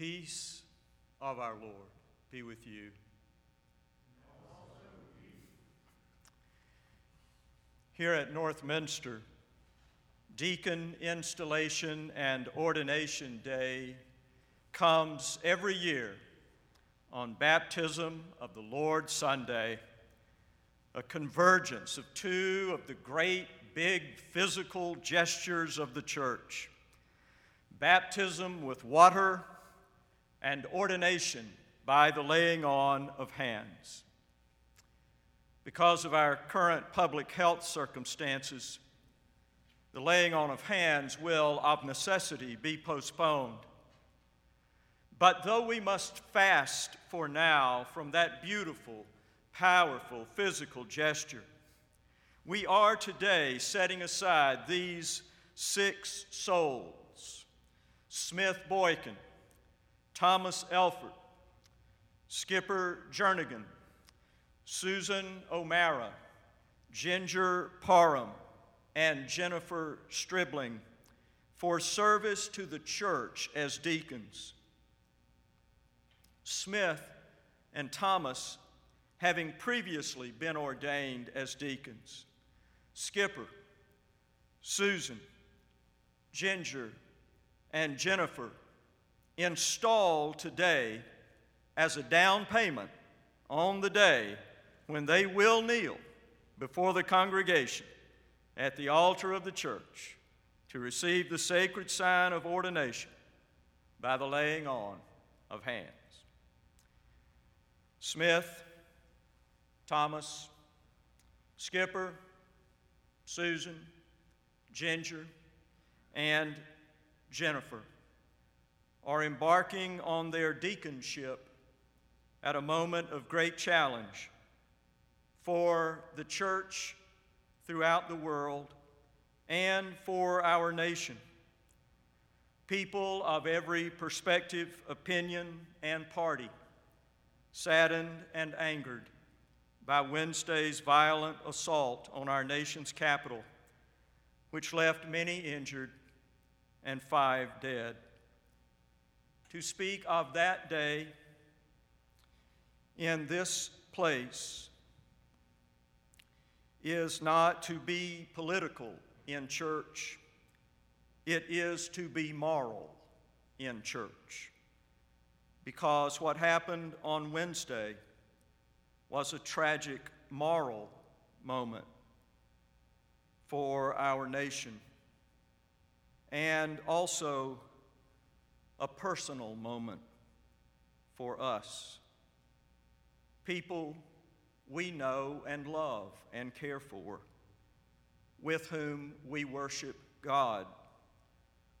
peace of our Lord be with you. Here at Northminster, Deacon Installation and Ordination Day comes every year on Baptism of the Lord Sunday, a convergence of two of the great big physical gestures of the church baptism with water and ordination by the laying on of hands. Because of our current public health circumstances, the laying on of hands will, of necessity, be postponed. But though we must fast for now from that beautiful, powerful physical gesture, we are today setting aside these six souls Smith Boykin, Thomas Elford, Skipper Jernigan, Susan O'Mara, Ginger Parham, and Jennifer Stribling for service to the church as deacons. Smith and Thomas having previously been ordained as deacons. Skipper, Susan, Ginger, and Jennifer installed today as a down payment on the day when they will kneel before the congregation at the altar of the church to receive the sacred sign of ordination by the laying on of hands. Smith, Thomas, Skipper, Susan, Ginger, and Jennifer are embarking on their deaconship at a moment of great challenge for the church throughout the world and for our nation. People of every perspective, opinion, and party, saddened and angered by Wednesday's violent assault on our nation's capital, which left many injured and five dead. To speak of that day in this place is not to be political in church, it is to be moral in church. Because what happened on Wednesday was a tragic moral moment for our nation and also a personal moment for us. People we know and love and care for, with whom we worship God,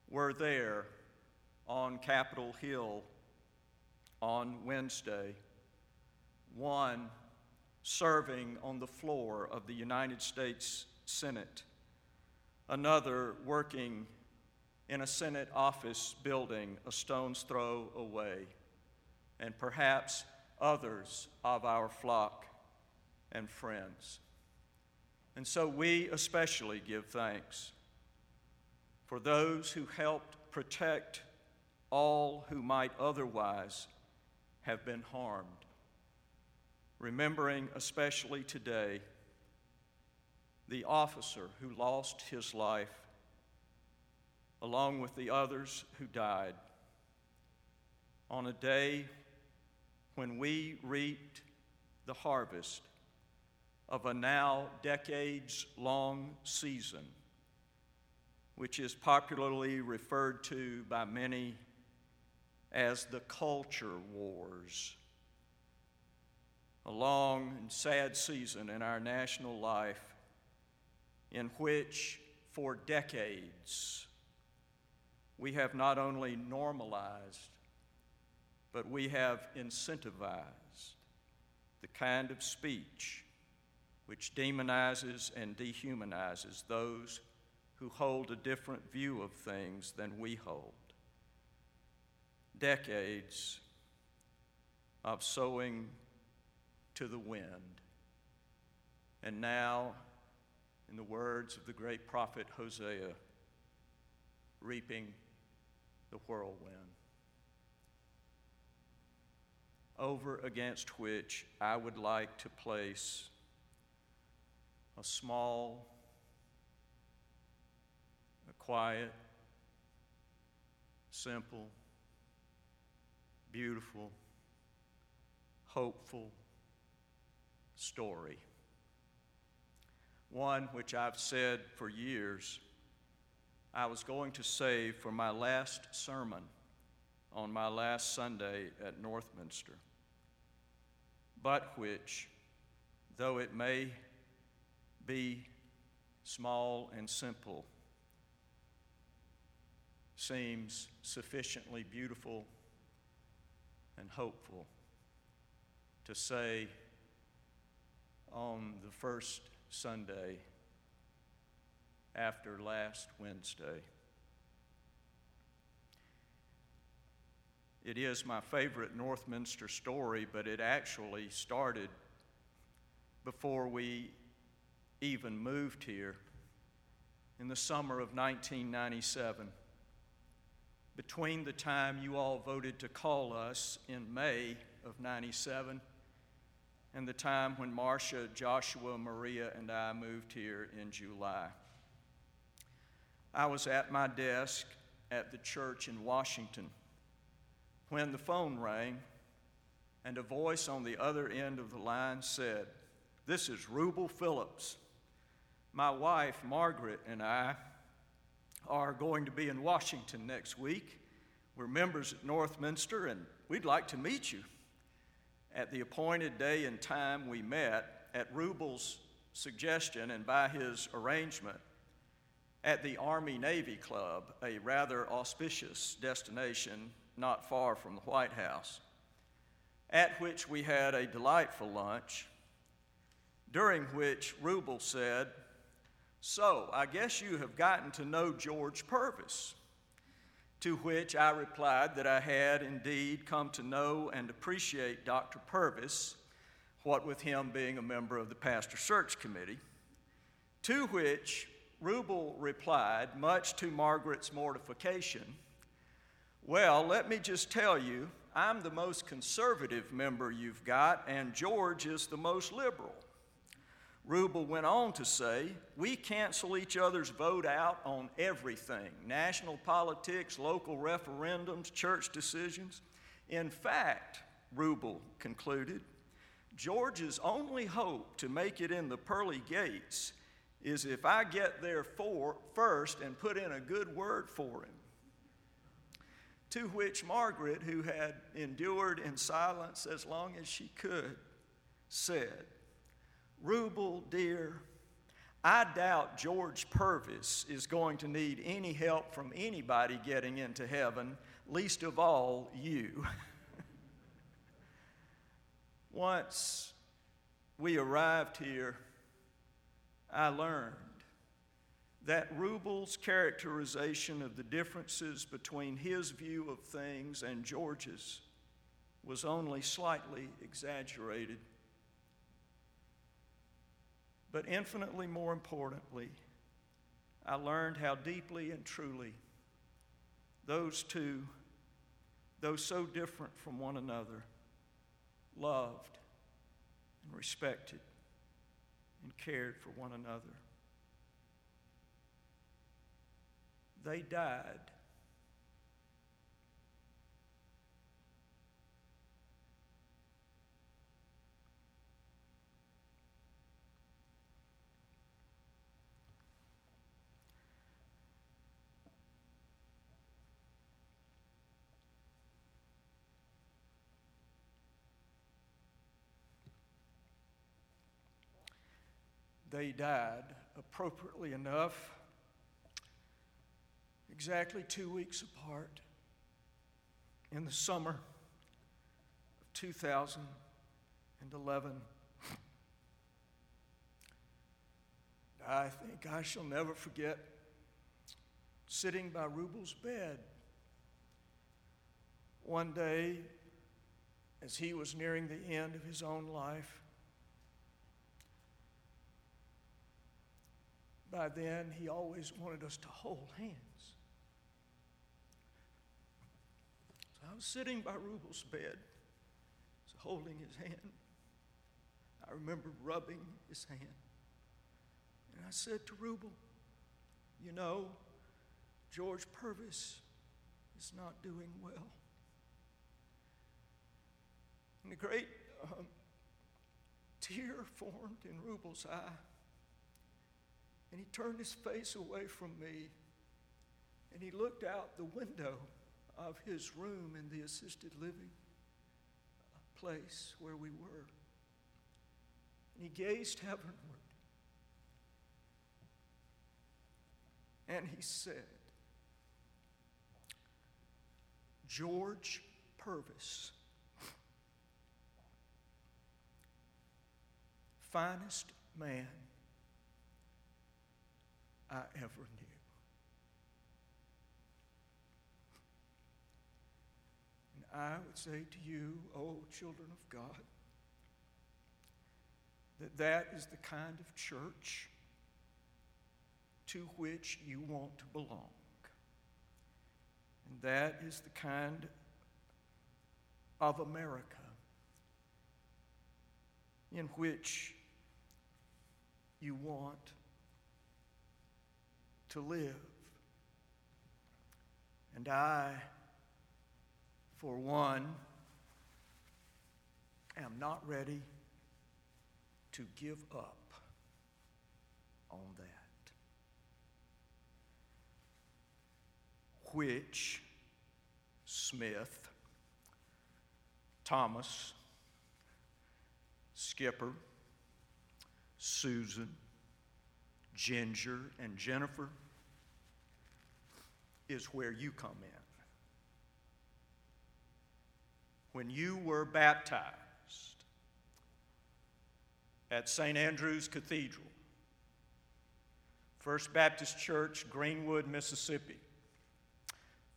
were there on Capitol Hill on Wednesday. One serving on the floor of the United States Senate, another working in a Senate office building a stone's throw away, and perhaps others of our flock and friends. And so we especially give thanks for those who helped protect all who might otherwise have been harmed. Remembering especially today the officer who lost his life along with the others who died on a day when we reaped the harvest of a now decades long season, which is popularly referred to by many as the culture wars. A long and sad season in our national life in which, for decades, we have not only normalized, but we have incentivized the kind of speech which demonizes and dehumanizes those who hold a different view of things than we hold. Decades of sowing to the wind. And now, in the words of the great prophet Hosea, reaping the whirlwind. over against which I would like to place a small, a quiet, simple, beautiful, hopeful story. One which I've said for years I was going to save for my last sermon on my last Sunday at Northminster, but which, though it may be small and simple, seems sufficiently beautiful and hopeful to say on the first Sunday after last Wednesday. It is my favorite Northminster story, but it actually started before we even moved here in the summer of 1997. Between the time you all voted to call us in May of 97 and the time when Marcia, Joshua, Maria, and I moved here in July. I was at my desk at the church in Washington when the phone rang and a voice on the other end of the line said, This is Rubel Phillips. My wife, Margaret, and I are going to be in Washington next week. We're members at Northminster, and we'd like to meet you. At the appointed day and time, we met at Rubel's suggestion and by his arrangement at the Army Navy Club, a rather auspicious destination not far from the White House, at which we had a delightful lunch, during which Rubel said, So, I guess you have gotten to know George Purvis. To which I replied that I had indeed come to know and appreciate Dr. Purvis, what with him being a member of the Pastor Search Committee. To which Rubel replied, much to Margaret's mortification, Well, let me just tell you, I'm the most conservative member you've got, and George is the most liberal. Rubel went on to say, We cancel each other's vote out on everything national politics, local referendums, church decisions. In fact, Rubel concluded, George's only hope to make it in the pearly gates is if I get there for, first and put in a good word for him. To which Margaret, who had endured in silence as long as she could, said, Rubel, dear, I doubt George Purvis is going to need any help from anybody getting into heaven, least of all you. Once we arrived here, I learned that Rubel's characterization of the differences between his view of things and George's was only slightly exaggerated. But infinitely more importantly, I learned how deeply and truly those two, though so different from one another, loved and respected and cared for one another. They died. They died, appropriately enough, exactly two weeks apart in the summer of 2011. I think I shall never forget sitting by Rubel's bed one day as he was nearing the end of his own life. By then, he always wanted us to hold hands. So I was sitting by Rubel's bed. It's holding his hand. I remember rubbing his hand. And I said to Rubel, You know, George Purvis is not doing well. And a great um, tear formed in Rubel's eye. And he turned his face away from me and he looked out the window of his room in the assisted living uh, place where we were. And he gazed heavenward. And he said, George Purvis, finest man I ever knew. And I would say to you, oh children of God, that that is the kind of church to which you want to belong. And that is the kind of America in which you want to live. And I, for one, am not ready to give up on that. Which Smith, Thomas, Skipper, Susan, Ginger, and Jennifer is where you come in. When you were baptized at St. Andrew's Cathedral, First Baptist Church, Greenwood, Mississippi,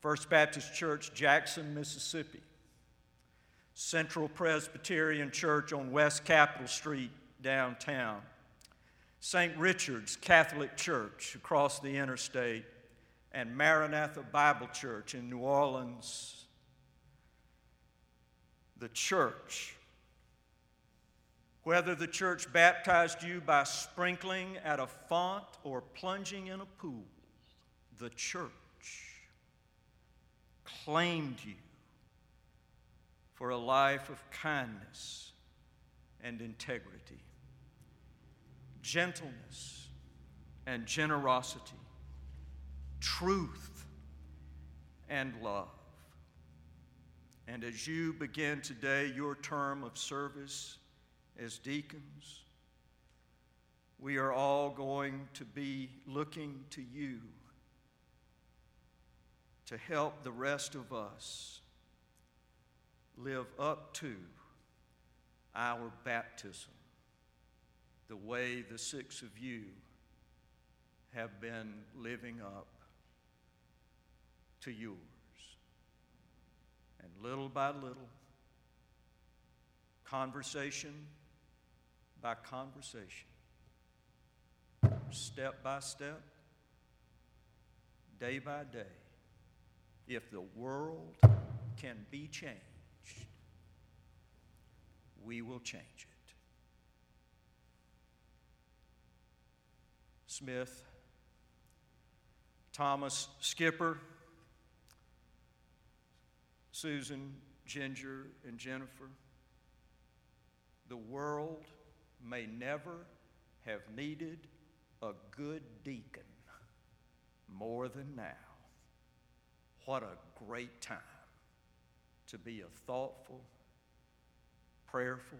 First Baptist Church, Jackson, Mississippi, Central Presbyterian Church on West Capitol Street, downtown, St. Richard's Catholic Church across the interstate, and Maranatha Bible Church in New Orleans. The church, whether the church baptized you by sprinkling at a font or plunging in a pool, the church claimed you for a life of kindness and integrity gentleness and generosity, truth and love. And as you begin today your term of service as deacons, we are all going to be looking to you to help the rest of us live up to our baptism the way the six of you have been living up to yours. And little by little, conversation by conversation, step by step, day by day, if the world can be changed, we will change it. Smith, Thomas Skipper, Susan, Ginger, and Jennifer. The world may never have needed a good deacon more than now. What a great time to be a thoughtful, prayerful,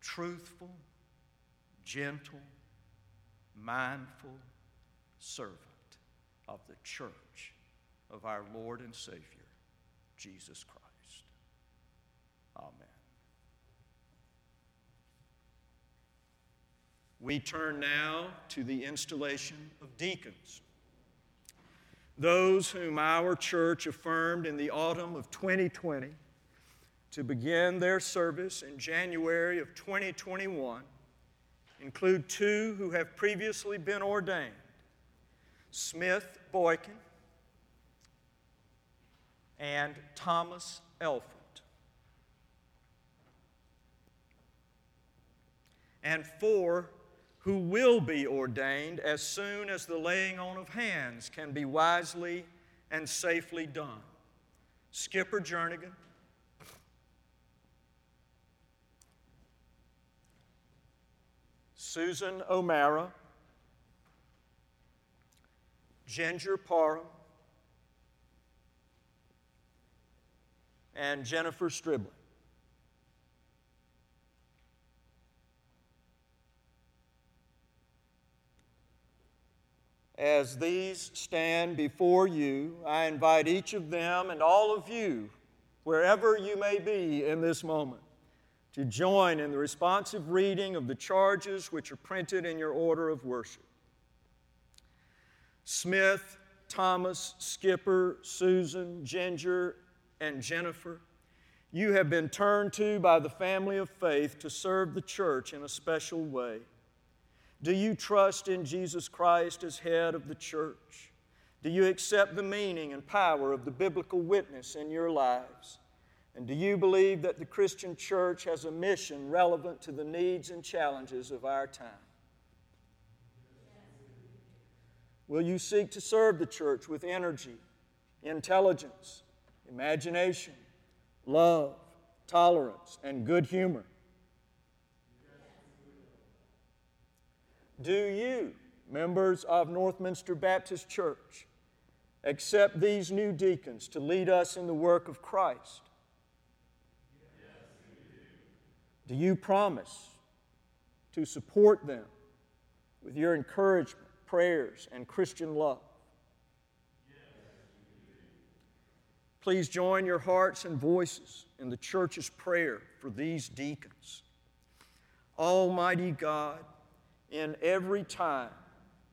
truthful, gentle, mindful servant of the church of our Lord and Savior, Jesus Christ. Amen. We turn now to the installation of deacons. Those whom our church affirmed in the autumn of 2020 to begin their service in January of 2021 include two who have previously been ordained Smith Boykin and Thomas Elford. And four who will be ordained as soon as the laying on of hands can be wisely and safely done Skipper Jernigan. Susan O'Mara, Ginger Parham, and Jennifer Stribling. As these stand before you, I invite each of them and all of you, wherever you may be in this moment, to join in the responsive reading of the charges which are printed in your order of worship. Smith, Thomas, Skipper, Susan, Ginger, and Jennifer, you have been turned to by the family of faith to serve the church in a special way. Do you trust in Jesus Christ as head of the church? Do you accept the meaning and power of the biblical witness in your lives? And do you believe that the Christian church has a mission relevant to the needs and challenges of our time? Will you seek to serve the church with energy, intelligence, imagination, love, tolerance, and good humor? Do you, members of Northminster Baptist Church, accept these new deacons to lead us in the work of Christ? Do. you promise to support them with your encouragement, prayers, and Christian love? Please join your hearts and voices in the church's prayer for these deacons. Almighty God, in every time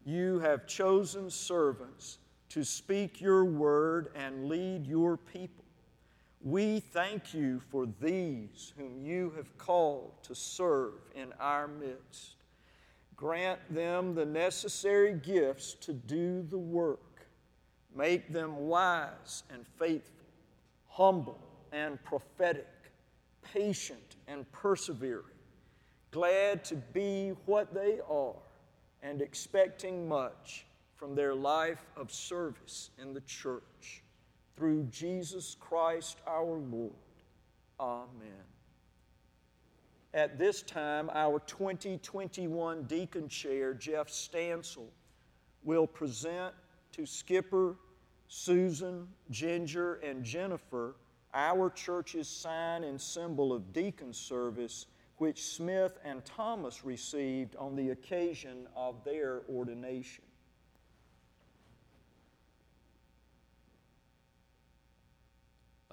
you have chosen servants to speak your word and lead your people. We thank you for these whom you have called to serve in our midst. Grant them the necessary gifts to do the work. Make them wise and faithful, humble and prophetic, patient and persevering glad to be what they are and expecting much from their life of service in the church. Through Jesus Christ our Lord. Amen. At this time, our 2021 deacon chair, Jeff Stansel, will present to Skipper, Susan, Ginger, and Jennifer our church's sign and symbol of deacon service which Smith and Thomas received on the occasion of their ordination.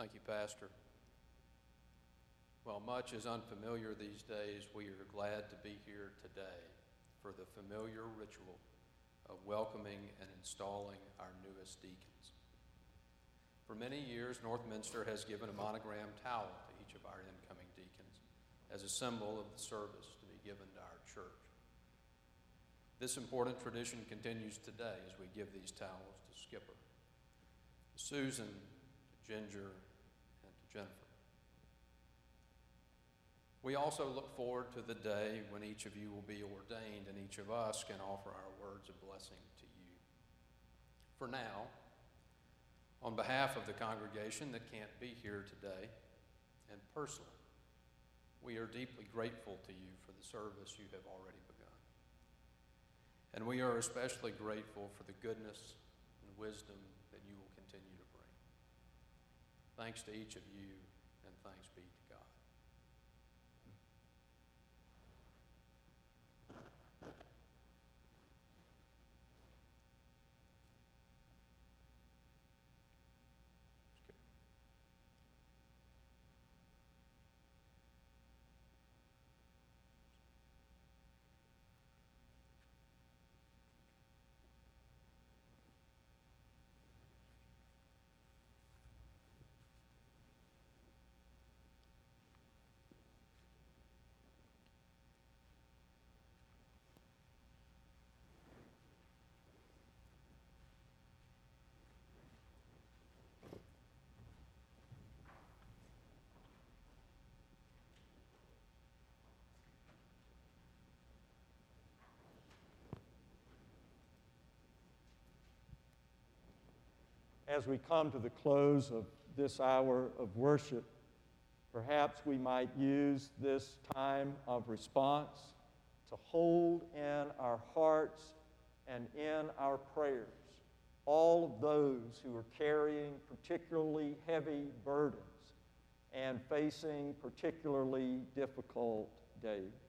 Thank you, Pastor. While much is unfamiliar these days, we are glad to be here today for the familiar ritual of welcoming and installing our newest deacons. For many years, Northminster has given a monogram towel to each of our incoming deacons as a symbol of the service to be given to our church. This important tradition continues today as we give these towels to Skipper, Susan, Ginger, Jennifer. We also look forward to the day when each of you will be ordained and each of us can offer our words of blessing to you. For now, on behalf of the congregation that can't be here today, and personally, we are deeply grateful to you for the service you have already begun. And we are especially grateful for the goodness and wisdom that you will continue to bring. Thanks to each of you, and thanks be to as we come to the close of this hour of worship, perhaps we might use this time of response to hold in our hearts and in our prayers all of those who are carrying particularly heavy burdens and facing particularly difficult days.